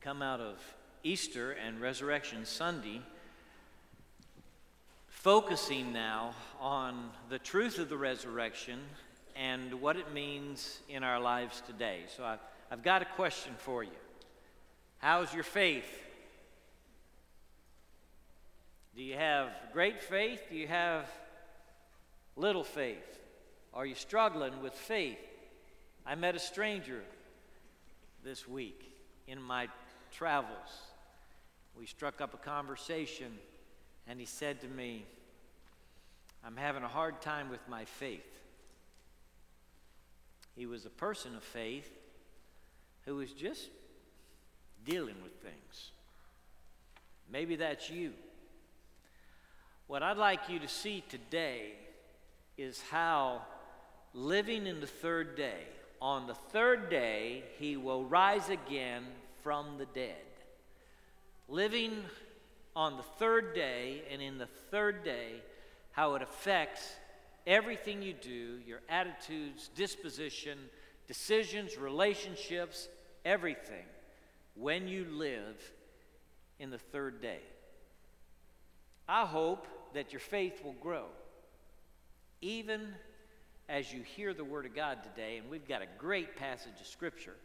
Come out of Easter and Resurrection Sunday focusing now on the truth of the resurrection and what it means in our lives today. So I've, I've got a question for you. How's your faith? Do you have great faith? Do you have little faith? Are you struggling with faith? I met a stranger this week in my travels. We struck up a conversation, and he said to me, I'm having a hard time with my faith. He was a person of faith who was just dealing with things. Maybe that's you. What I'd like you to see today is how living in the third day, on the third day, he will rise again from the dead. Living on the third day and in the third day, how it affects everything you do your attitudes, disposition, decisions, relationships, everything when you live in the third day. I hope that your faith will grow. Even as you hear the Word of God today, and we've got a great passage of Scripture.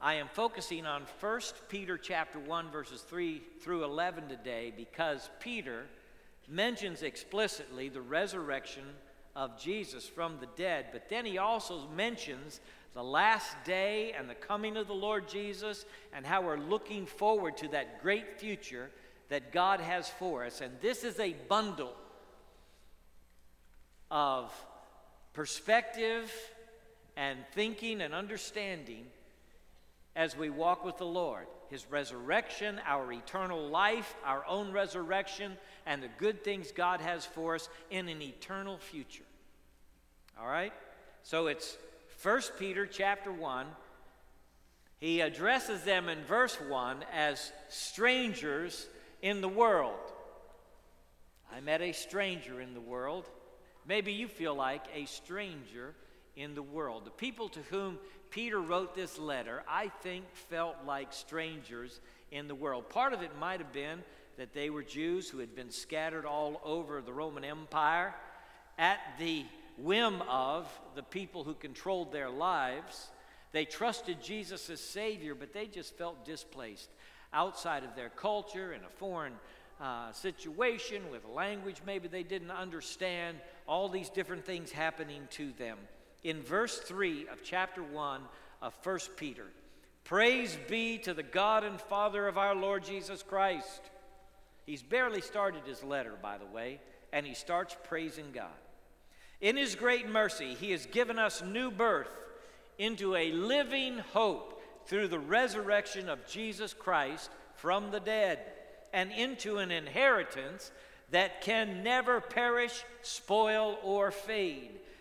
I am focusing on 1 Peter chapter 1 verses 3 through 11 today because Peter mentions explicitly the resurrection of Jesus from the dead, but then he also mentions the last day and the coming of the Lord Jesus and how we're looking forward to that great future that God has for us. And this is a bundle of perspective and thinking and understanding as we walk with the Lord. His resurrection, our eternal life, our own resurrection, and the good things God has for us in an eternal future. All right? So it's 1 Peter chapter 1. He addresses them in verse 1 as strangers in the world. I met a stranger in the world. Maybe you feel like a stranger in the world. The people to whom Peter wrote this letter, I think, felt like strangers in the world. Part of it might have been that they were Jews who had been scattered all over the Roman Empire at the whim of the people who controlled their lives. They trusted Jesus as Savior, but they just felt displaced outside of their culture in a foreign uh, situation with a language maybe they didn't understand, all these different things happening to them. In verse 3 of chapter 1 of 1 Peter, praise be to the God and Father of our Lord Jesus Christ. He's barely started his letter, by the way, and he starts praising God. In his great mercy, he has given us new birth into a living hope through the resurrection of Jesus Christ from the dead and into an inheritance that can never perish, spoil, or fade.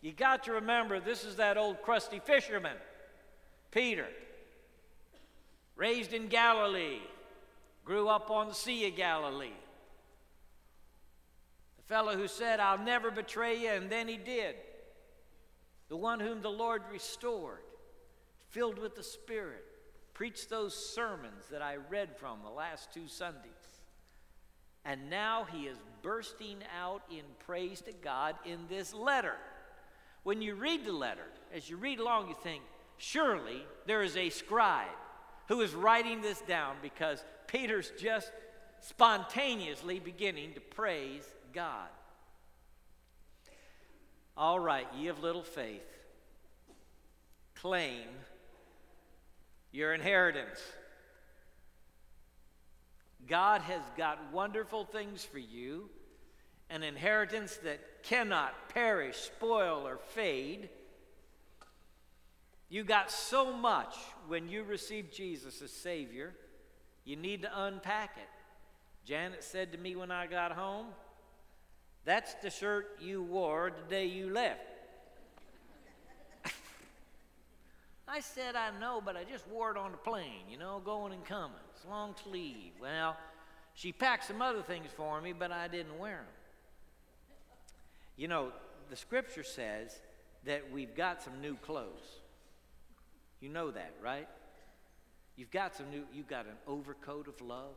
You got to remember this is that old crusty fisherman, Peter, raised in Galilee, grew up on the Sea of Galilee. The fellow who said, I'll never betray you, and then he did. The one whom the Lord restored filled with the Spirit, preached those sermons that I read from the last two Sundays. And now he is bursting out in praise to God in this letter. When you read the letter, as you read along, you think, surely there is a scribe who is writing this down because Peter's just spontaneously beginning to praise God. All right, ye of little faith, claim your inheritance. God has got wonderful things for you, an inheritance that cannot perish, spoil, or fade. You got so much when you received Jesus as Savior, you need to unpack it. Janet said to me when I got home, That's the shirt you wore the day you left. I said, I know, but I just wore it on the plane, you know, going and coming. It's long sleeve. Well, she packed some other things for me, but I didn't wear them. You know, the scripture says that we've got some new clothes. You know that, right? You've got some new, you've got an overcoat of love.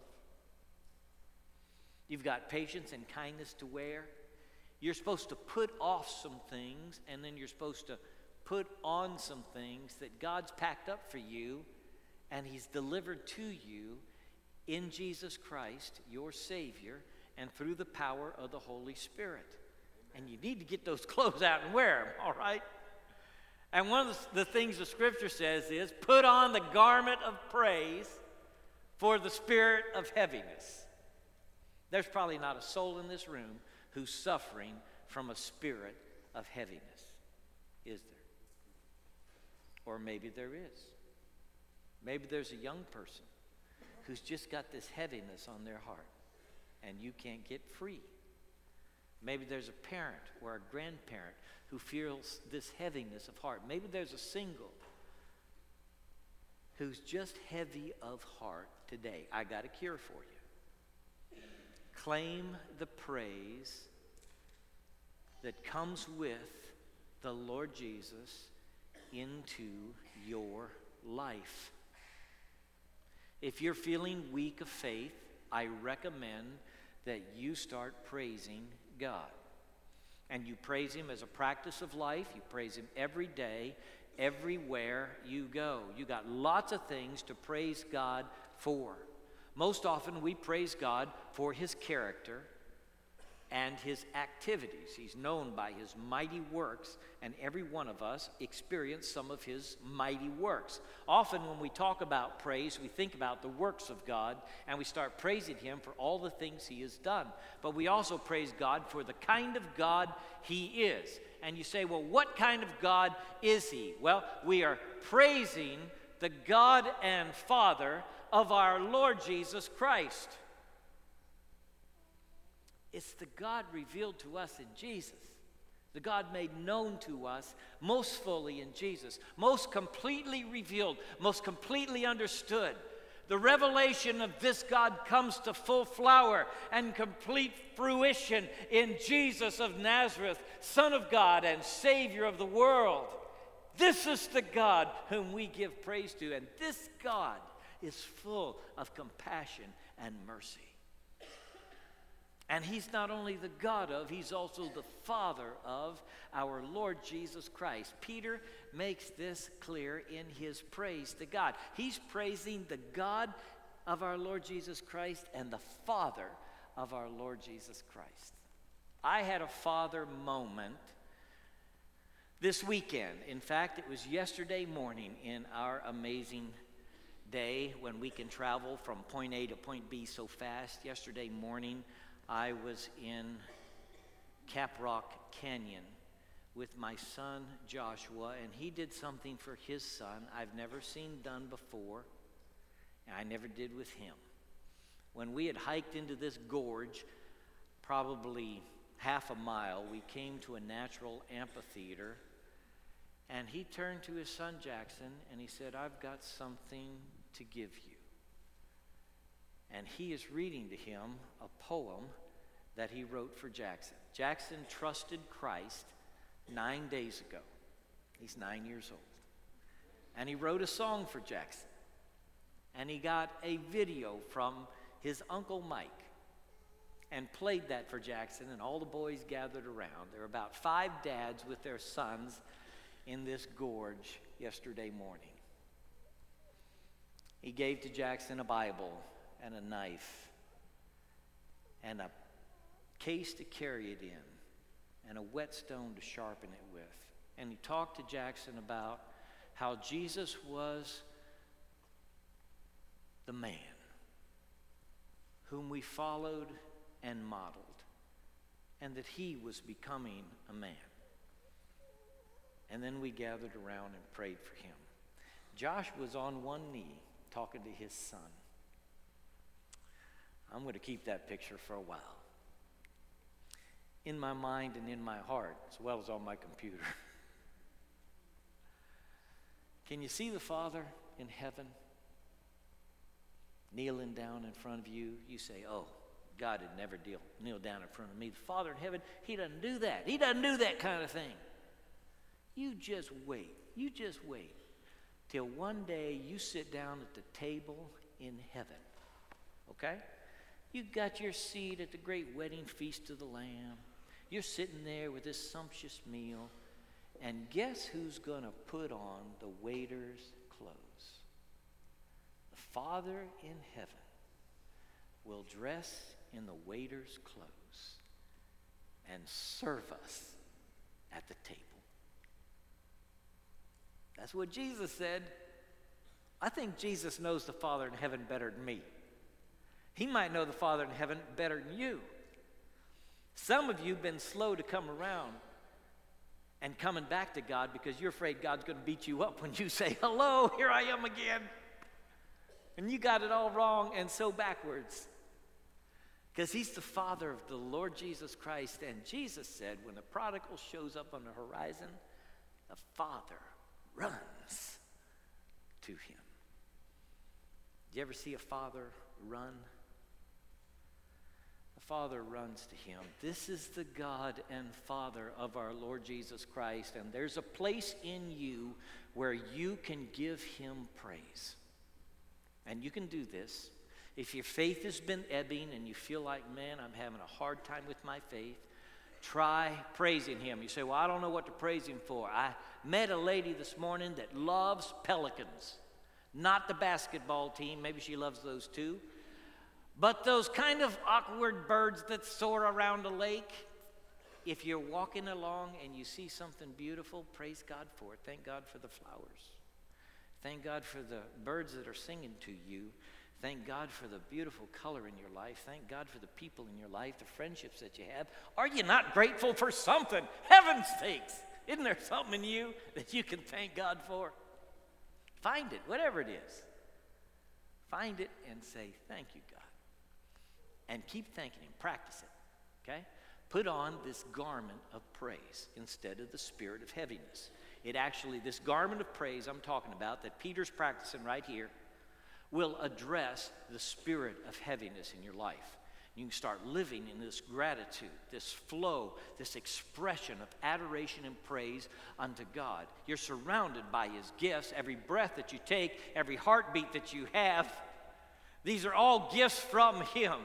You've got patience and kindness to wear. You're supposed to put off some things, and then you're supposed to put on some things that God's packed up for you and He's delivered to you in Jesus Christ, your Savior, and through the power of the Holy Spirit. And you need to get those clothes out and wear them, all right? And one of the things the scripture says is put on the garment of praise for the spirit of heaviness. There's probably not a soul in this room who's suffering from a spirit of heaviness, is there? Or maybe there is. Maybe there's a young person who's just got this heaviness on their heart and you can't get free. Maybe there's a parent or a grandparent who feels this heaviness of heart. Maybe there's a single who's just heavy of heart today. I got a cure for you. Claim the praise that comes with the Lord Jesus into your life. If you're feeling weak of faith, I recommend that you start praising God. And you praise Him as a practice of life, you praise Him every day, everywhere you go. You got lots of things to praise God for. Most often, we praise God for His character and his activities. He's known by his mighty works, and every one of us experience some of his mighty works. Often, when we talk about praise, we think about the works of God and we start praising him for all the things he has done. But we also praise God for the kind of God he is. And you say, well, what kind of God is he? Well, we are praising the God and Father of our Lord Jesus Christ. It's the God revealed to us in Jesus. The God made known to us most fully in Jesus, most completely revealed, most completely understood. The revelation of this God comes to full flower and complete fruition in Jesus of Nazareth, Son of God and Savior of the world. This is the God whom we give praise to, and this God is full of compassion and mercy. And he's not only the God of, he's also the Father of our Lord Jesus Christ. Peter makes this clear in his praise to God. He's praising the God of our Lord Jesus Christ and the Father of our Lord Jesus Christ. I had a father moment this weekend. In fact, it was yesterday morning in our amazing day when we can travel from point A to point B so fast. Yesterday morning, I was in Caprock Canyon with my son Joshua, and he did something for his son I've never seen done before, and I never did with him. When we had hiked into this gorge, probably half a mile, we came to a natural amphitheater, and he turned to his son Jackson and he said, I've got something to give you. And he is reading to him a poem that he wrote for Jackson. Jackson trusted Christ nine days ago. He's nine years old. And he wrote a song for Jackson. And he got a video from his uncle Mike and played that for Jackson, and all the boys gathered around. There were about five dads with their sons in this gorge yesterday morning. He gave to Jackson a Bible and a knife and a case to carry it in and a whetstone to sharpen it with. And he talked to Jackson about how Jesus was the man whom we followed and modeled, and that he was becoming a man. And then we gathered around and prayed for him. Josh was on one knee talking to his son. I'm going to keep that picture for a while. In my mind and in my heart, as well as on my computer. Can you see the Father in heaven kneeling down in front of you? You say, Oh, God would never deal, kneel down in front of me. The Father in heaven, He doesn't do that. He doesn't do that kind of thing. You just wait. You just wait till one day you sit down at the table in heaven. Okay? You got your seat at the great wedding feast of the Lamb. You're sitting there with this sumptuous meal, and guess who's going to put on the waiter's clothes? The Father in heaven will dress in the waiter's clothes and serve us at the table. That's what Jesus said. I think Jesus knows the Father in heaven better than me. He might know the Father in heaven better than you. Some of you have been slow to come around and coming back to God because you're afraid God's going to beat you up when you say, Hello, here I am again. And you got it all wrong and so backwards. Because he's the Father of the Lord Jesus Christ. And Jesus said, when the prodigal shows up on the horizon, the Father runs to him. Do you ever see a father run? The Father runs to him. This is the God and Father of our Lord Jesus Christ, and there's a place in you where you can give him praise. And you can do this. If your faith has been ebbing and you feel like, man, I'm having a hard time with my faith, try praising him. You say, well, I don't know what to praise him for. I met a lady this morning that loves pelicans, not the basketball team. Maybe she loves those too. But those kind of awkward birds that soar around a lake, if you're walking along and you see something beautiful, praise God for it. Thank God for the flowers. Thank God for the birds that are singing to you. Thank God for the beautiful color in your life. Thank God for the people in your life, the friendships that you have. Are you not grateful for something? Heaven's sakes. Isn't there something in you that you can thank God for? Find it, whatever it is. Find it and say, Thank you, God. And keep thanking Him. Practice it. Okay? Put on this garment of praise instead of the spirit of heaviness. It actually, this garment of praise I'm talking about that Peter's practicing right here, will address the spirit of heaviness in your life. You can start living in this gratitude, this flow, this expression of adoration and praise unto God. You're surrounded by His gifts. Every breath that you take, every heartbeat that you have, these are all gifts from Him.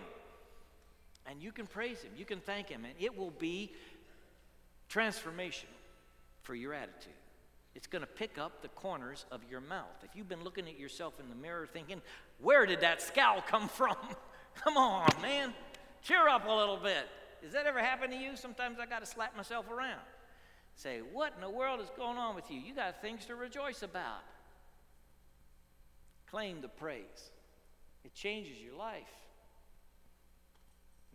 And you can praise Him, you can thank Him, and it will be transformational for your attitude. It's going to pick up the corners of your mouth. If you've been looking at yourself in the mirror thinking, where did that scowl come from? come on, man. Cheer up a little bit. Does that ever happen to you? Sometimes I got to slap myself around. Say, what in the world is going on with you? You got things to rejoice about. Claim the praise, it changes your life.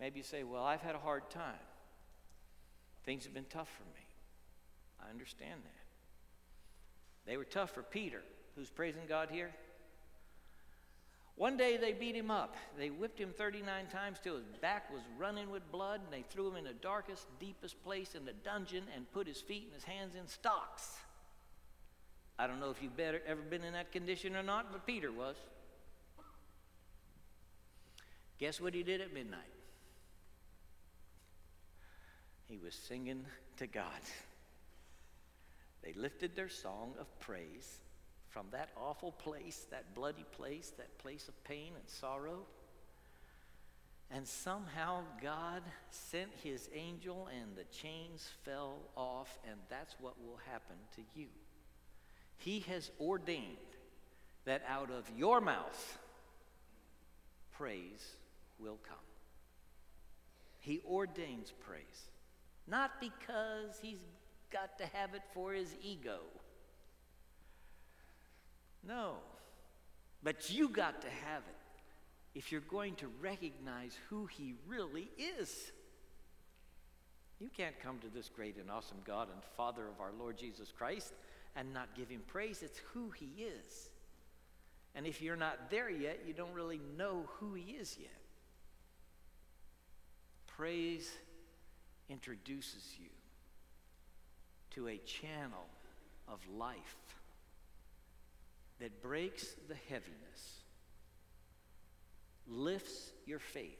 Maybe you say, well, I've had a hard time. Things have been tough for me. I understand that. They were tough for Peter, who's praising God here. One day they beat him up. They whipped him 39 times till his back was running with blood, and they threw him in the darkest, deepest place in the dungeon and put his feet and his hands in stocks. I don't know if you've ever been in that condition or not, but Peter was. Guess what he did at midnight? He was singing to God. They lifted their song of praise from that awful place, that bloody place, that place of pain and sorrow. And somehow God sent his angel and the chains fell off, and that's what will happen to you. He has ordained that out of your mouth praise will come. He ordains praise, not because he's got to have it for his ego. No, but you got to have it if you're going to recognize who he really is. You can't come to this great and awesome God and Father of our Lord Jesus Christ and not give him praise. It's who he is. And if you're not there yet, you don't really know who he is yet. Praise introduces you to a channel of life that breaks the heaviness, lifts your faith,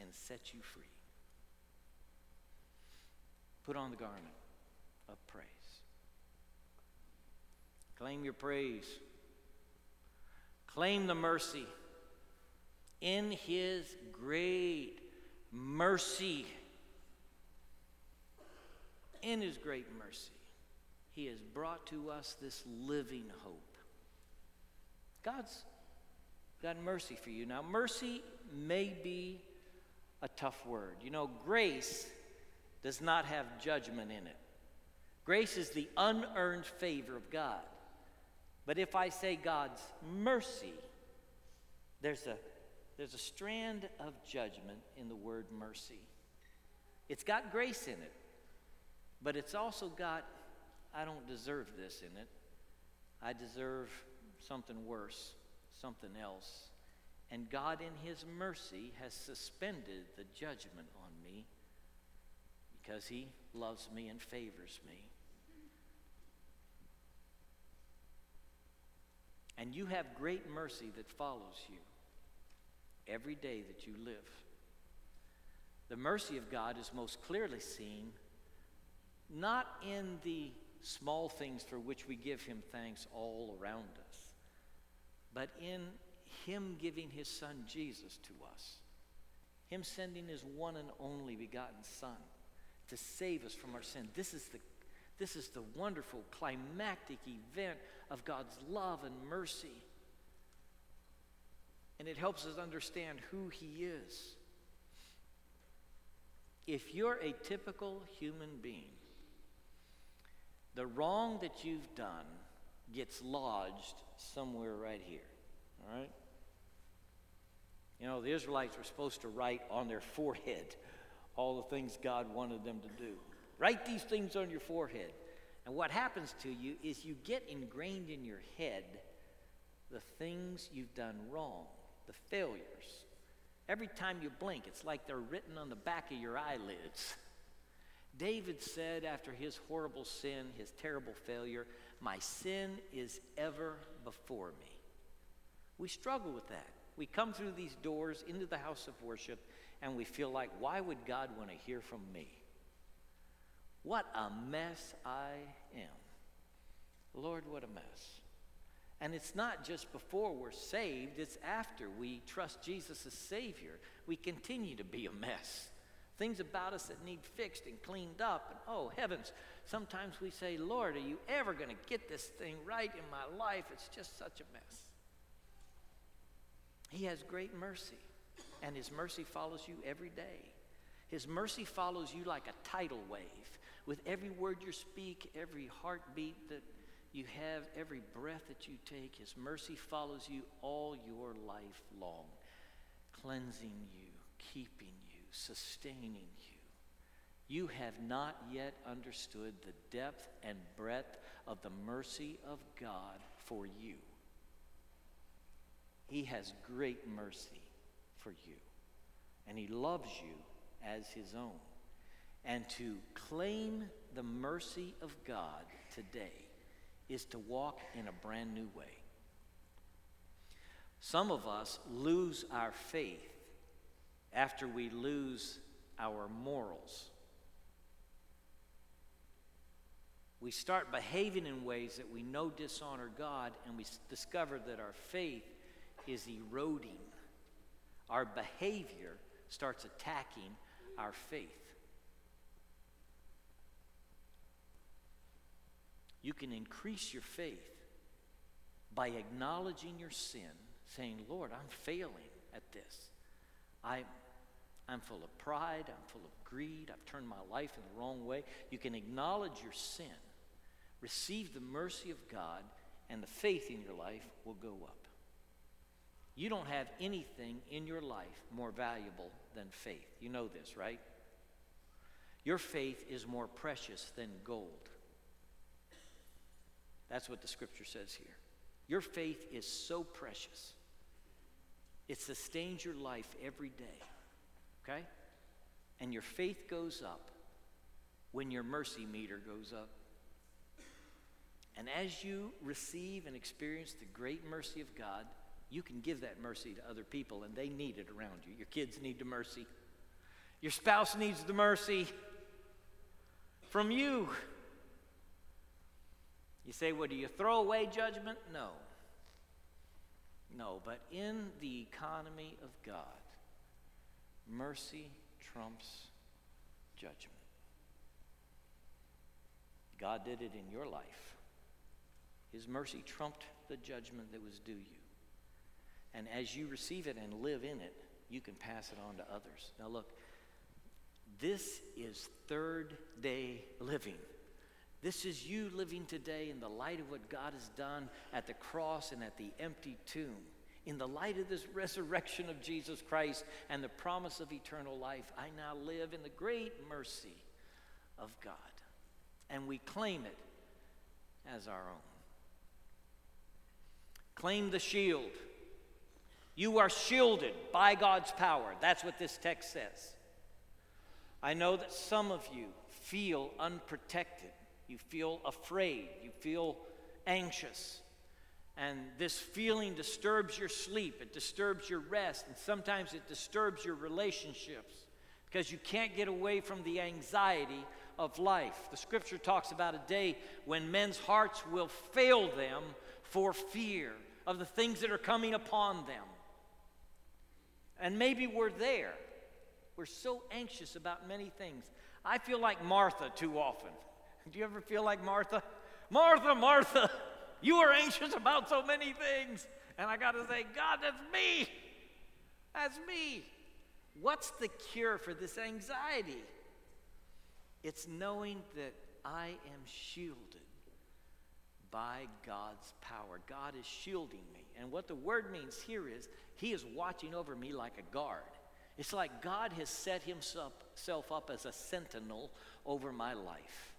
and sets you free. Put on the garment of praise. Claim your praise. Claim the mercy. In His great mercy, in His great mercy, He has brought to us this living hope. God's got mercy for you. Now, mercy may be a tough word. You know, grace does not have judgment in it. Grace is the unearned favor of God. But if I say God's mercy, there's a, there's a strand of judgment in the word mercy. It's got grace in it, but it's also got, I don't deserve this in it. I deserve something worse, something else. And God, in His mercy, has suspended the judgment on me because He loves me and favors me. And you have great mercy that follows you every day that you live. The mercy of God is most clearly seen not in the small things for which we give Him thanks all around us, but in Him giving His Son Jesus to us, Him sending His one and only begotten Son to save us from our sin. This is the this is the wonderful climactic event of God's love and mercy. And it helps us understand who He is. If you're a typical human being, the wrong that you've done gets lodged somewhere right here. All right? You know, the Israelites were supposed to write on their forehead all the things God wanted them to do. Write these things on your forehead. And what happens to you is you get ingrained in your head the things you've done wrong, the failures. Every time you blink, it's like they're written on the back of your eyelids. David said after his horrible sin, his terrible failure, My sin is ever before me. We struggle with that. We come through these doors into the house of worship and we feel like, why would God want to hear from me? What a mess I am. Lord, what a mess. And it's not just before we're saved, it's after we trust Jesus as Savior. We continue to be a mess. Things about us that need fixed and cleaned up. And oh, heavens, sometimes we say, Lord, are you ever going to get this thing right in my life? It's just such a mess. He has great mercy, and His mercy follows you every day. His mercy follows you like a tidal wave with every word you speak, every heartbeat that you have, every breath that you take, His mercy follows you all your life long, cleansing you, keeping you, sustaining you. You have not yet understood the depth and breadth of the mercy of God for you. He has great mercy for you, and He loves you as His own and to claim the mercy of God today is to walk in a brand new way. Some of us lose our faith after we lose our morals. We start behaving in ways that we know dishonor God, and we discover that our faith is eroding. Our behavior starts attacking our faith. You can increase your faith by acknowledging your sin, saying, Lord, I'm failing at this. I, I'm full of pride. I'm full of greed. I've turned my life in the wrong way. You can acknowledge your sin, receive the mercy of God, and the faith in your life will go up. You don't have anything in your life more valuable than faith. You know this, right? Your faith is more precious than gold. That's what the scripture says here. Your faith is so precious, it sustains your life every day. Okay? And your faith goes up when your mercy meter goes up. And as you receive and experience the great mercy of God, you can give that mercy to other people, and they need it around you. Your kids need the mercy, your spouse needs the mercy from you. You say, well, do you throw away judgment? No. No, but in the economy of God, mercy trumps judgment. God did it in your life. His mercy trumped the judgment that was due you. And as you receive it and live in it, you can pass it on to others. Now, look, this is third day living. This is you living today in the light of what God has done at the cross and at the empty tomb. In the light of this resurrection of Jesus Christ and the promise of eternal life, I now live in the great mercy of God. And we claim it as our own. Claim the shield. You are shielded by God's power. That's what this text says. I know that some of you feel unprotected. You feel afraid. You feel anxious. And this feeling disturbs your sleep, it disturbs your rest, and sometimes it disturbs your relationships because you can't get away from the anxiety of life. The scripture talks about a day when men's hearts will fail them for fear of the things that are coming upon them. And maybe we're there. We're so anxious about many things. I feel like Martha too often. Do you ever feel like Martha? Martha, Martha, you are anxious about so many things. And I got to say, God, that's me. That's me. What's the cure for this anxiety? It's knowing that I am shielded by God's power. God is shielding me. And what the word means here is He is watching over me like a guard. It's like God has set Himself up as a sentinel over my life.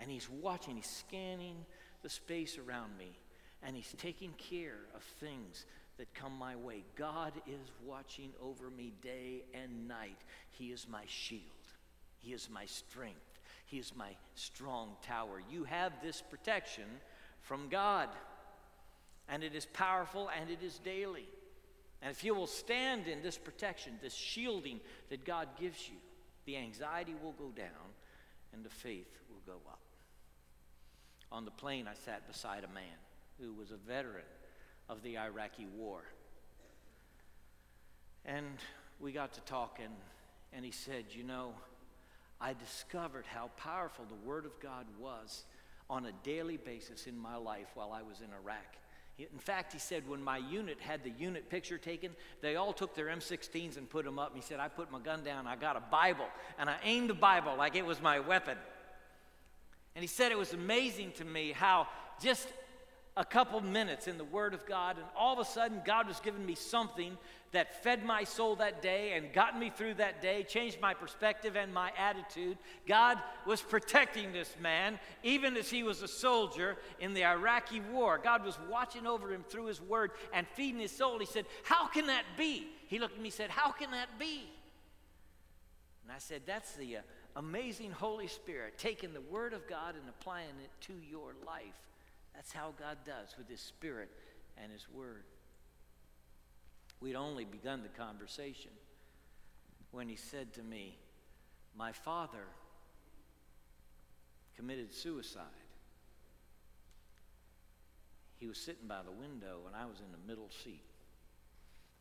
And He's watching, He's scanning the space around me, and He's taking care of things that come my way. God is watching over me day and night. He is my shield, He is my strength, He is my strong tower. You have this protection from God. And it is powerful and it is daily. And if you will stand in this protection, this shielding that God gives you, the anxiety will go down and the faith will go up. On the plane, I sat beside a man who was a veteran of the Iraqi war. And we got to talking, and he said, You know, I discovered how powerful the Word of God was on a daily basis in my life while I was in Iraq. In fact, he said when my unit had the unit picture taken, they all took their M16s and put them up. And he said, I put my gun down, I got a Bible, and I aimed the Bible like it was my weapon. And he said it was amazing to me how just a couple minutes in the Word of God, and all of a sudden, God was giving me something that fed my soul that day and got me through that day, changed my perspective and my attitude. God was protecting this man, even as he was a soldier in the Iraqi war. God was watching over him through his Word and feeding his soul. He said, How can that be? He looked at me and said, How can that be? I said, That's the uh, amazing Holy Spirit taking the Word of God and applying it to your life. That's how God does with His Spirit and His Word. We'd only begun the conversation when He said to me, My father committed suicide. He was sitting by the window, and I was in the middle seat.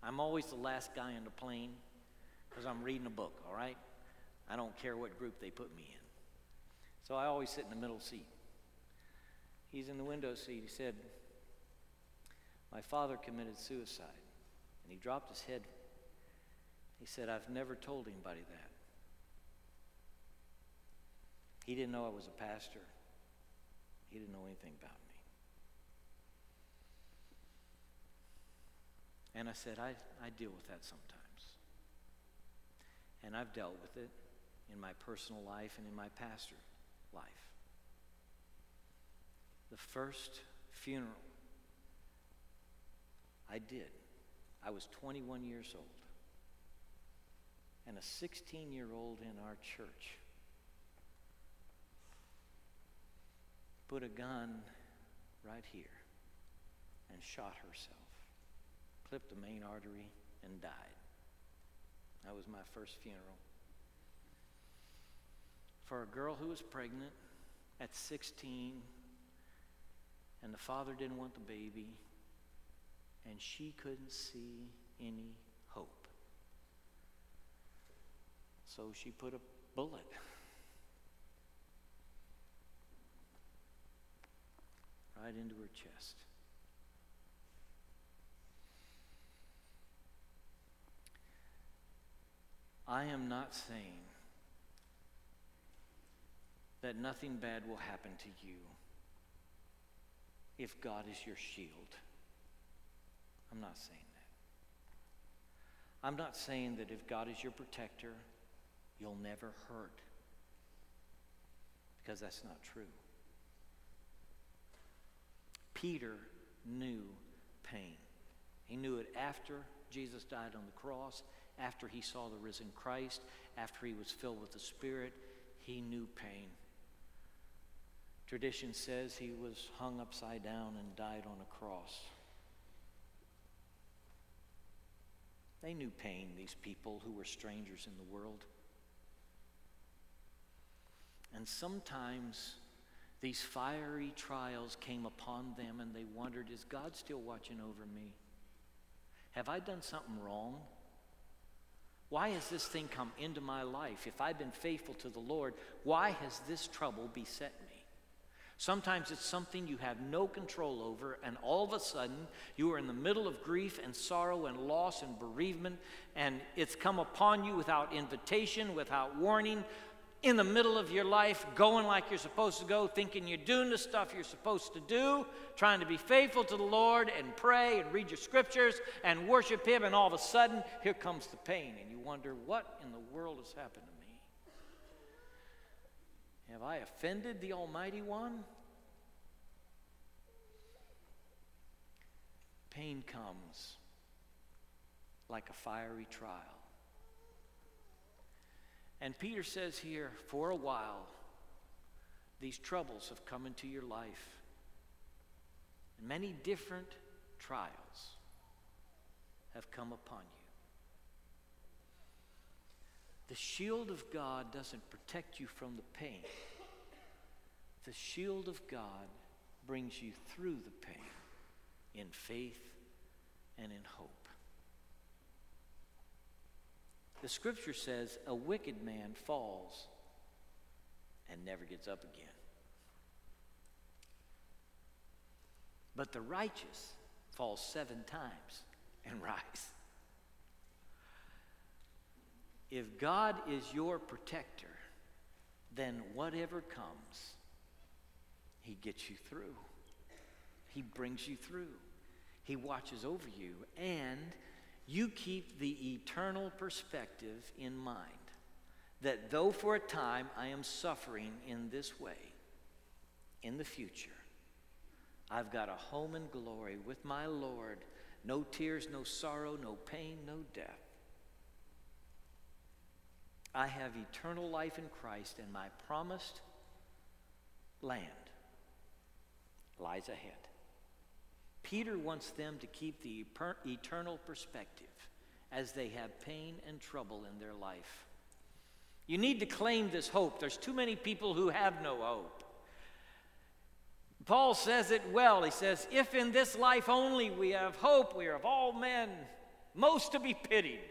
I'm always the last guy in the plane because I'm reading a book, all right? I don't care what group they put me in. So I always sit in the middle seat. He's in the window seat. He said, My father committed suicide, and he dropped his head. He said, I've never told anybody that. He didn't know I was a pastor, he didn't know anything about me. And I said, I, I deal with that sometimes. And I've dealt with it in my personal life and in my pastor life. The first funeral I did, I was 21 years old. And a 16 year old in our church put a gun right here and shot herself, clipped the main artery, and died. That was my first funeral. For a girl who was pregnant at 16, and the father didn't want the baby, and she couldn't see any hope. So she put a bullet right into her chest. I am not saying that nothing bad will happen to you if God is your shield. I'm not saying that. I'm not saying that if God is your protector, you'll never hurt. Because that's not true. Peter knew pain. He knew it after Jesus died on the cross after he saw the risen Christ, after he was filled with the Spirit, he knew pain. Tradition says he was hung upside down and died on a cross. They knew pain, these people who were strangers in the world. And sometimes these fiery trials came upon them and they wondered, is God still watching over me? Have I done something wrong? Why has this thing come into my life? If I've been faithful to the Lord, why has this trouble beset me? Sometimes it's something you have no control over, and all of a sudden you are in the middle of grief and sorrow and loss and bereavement, and it's come upon you without invitation, without warning, in the middle of your life, going like you're supposed to go, thinking you're doing the stuff you're supposed to do, trying to be faithful to the Lord and pray and read your scriptures and worship Him, and all of a sudden, here comes the pain, and you wonder, what in the world has happened to me? Have I offended the Almighty One? Pain comes like a fiery trial. And Peter says here, for a while, these troubles have come into your life. Many different trials have come upon you. The shield of God doesn't protect you from the pain. The shield of God brings you through the pain in faith and in hope. The scripture says a wicked man falls and never gets up again. But the righteous falls seven times and rise. If God is your protector, then whatever comes, He gets you through. He brings you through. He watches over you and you keep the eternal perspective in mind that though for a time I am suffering in this way, in the future, I've got a home in glory with my Lord. No tears, no sorrow, no pain, no death. I have eternal life in Christ, and my promised land lies ahead. Peter wants them to keep the eternal perspective as they have pain and trouble in their life. You need to claim this hope. There's too many people who have no hope. Paul says it well. He says, If in this life only we have hope, we are of all men most to be pitied.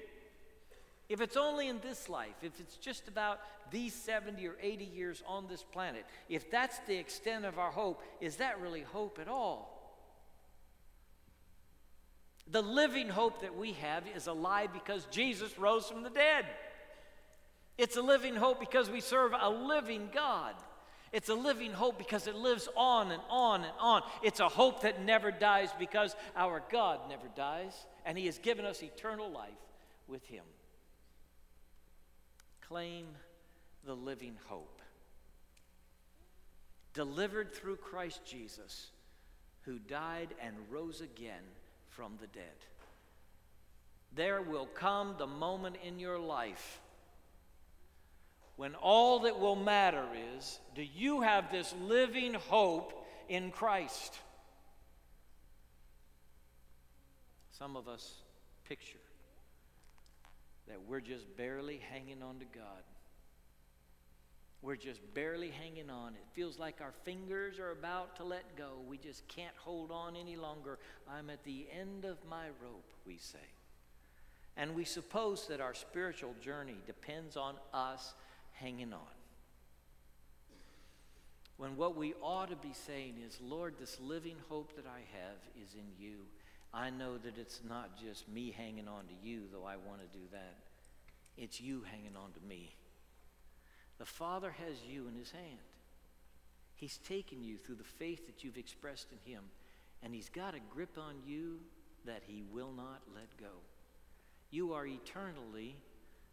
If it's only in this life, if it's just about these 70 or 80 years on this planet, if that's the extent of our hope, is that really hope at all? The living hope that we have is alive because Jesus rose from the dead. It's a living hope because we serve a living God. It's a living hope because it lives on and on and on. It's a hope that never dies because our God never dies, and He has given us eternal life with Him. Claim the living hope. Delivered through Christ Jesus, who died and rose again from the dead. There will come the moment in your life when all that will matter is do you have this living hope in Christ? Some of us picture that we're just barely hanging on to God. We're just barely hanging on. It feels like our fingers are about to let go. We just can't hold on any longer. I'm at the end of my rope, we say. And we suppose that our spiritual journey depends on us hanging on. When what we ought to be saying is, Lord, this living hope that I have is in you. I know that it's not just me hanging on to you, though I want to do that. It's you hanging on to me. The Father has you in his hand. He's taken you through the faith that you've expressed in him, and he's got a grip on you that he will not let go. You are eternally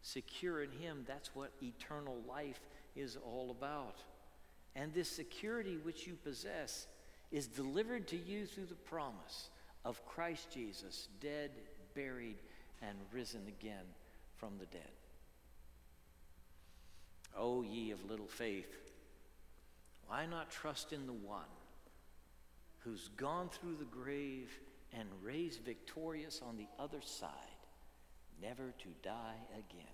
secure in him. That's what eternal life is all about. And this security which you possess is delivered to you through the promise of Christ Jesus, dead, buried, and risen again from the dead. O ye of little faith, why not trust in the one who's gone through the grave and raised victorious on the other side, never to die again?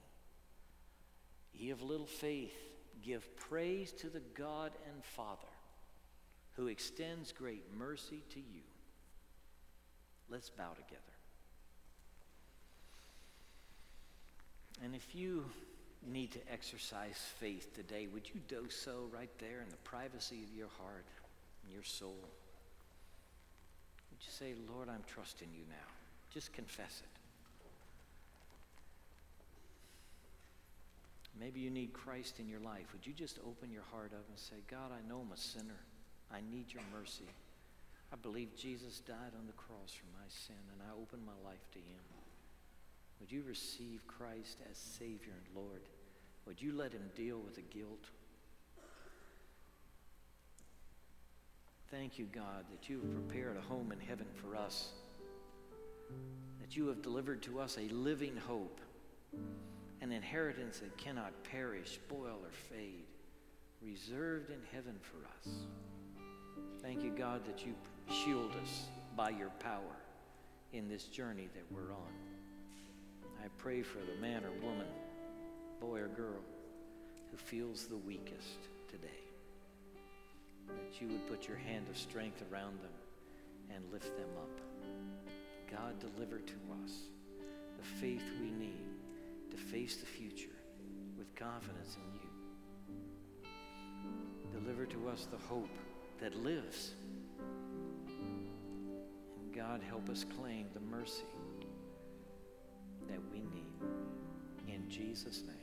Ye of little faith, give praise to the God and Father who extends great mercy to you. Let's bow together. And if you need to exercise faith today, would you do so right there in the privacy of your heart and your soul? Would you say, Lord, I'm trusting you now? Just confess it. Maybe you need Christ in your life. Would you just open your heart up and say, God, I know I'm a sinner. I need your mercy. I believe Jesus died on the cross for my sin, and I open my life to him. Would you receive Christ as Savior and Lord? Would you let him deal with the guilt? Thank you, God, that you have prepared a home in heaven for us, that you have delivered to us a living hope an inheritance that cannot perish, spoil, or fade, reserved in heaven for us. Thank you, God, that you shield us by your power in this journey that we're on. I pray for the man or woman, boy or girl, who feels the weakest today. That you would put your hand of strength around them and lift them up. God, deliver to us the faith we need to face the future with confidence in you. Deliver to us the hope that lives. God, help us claim the mercy that we need. In Jesus' name.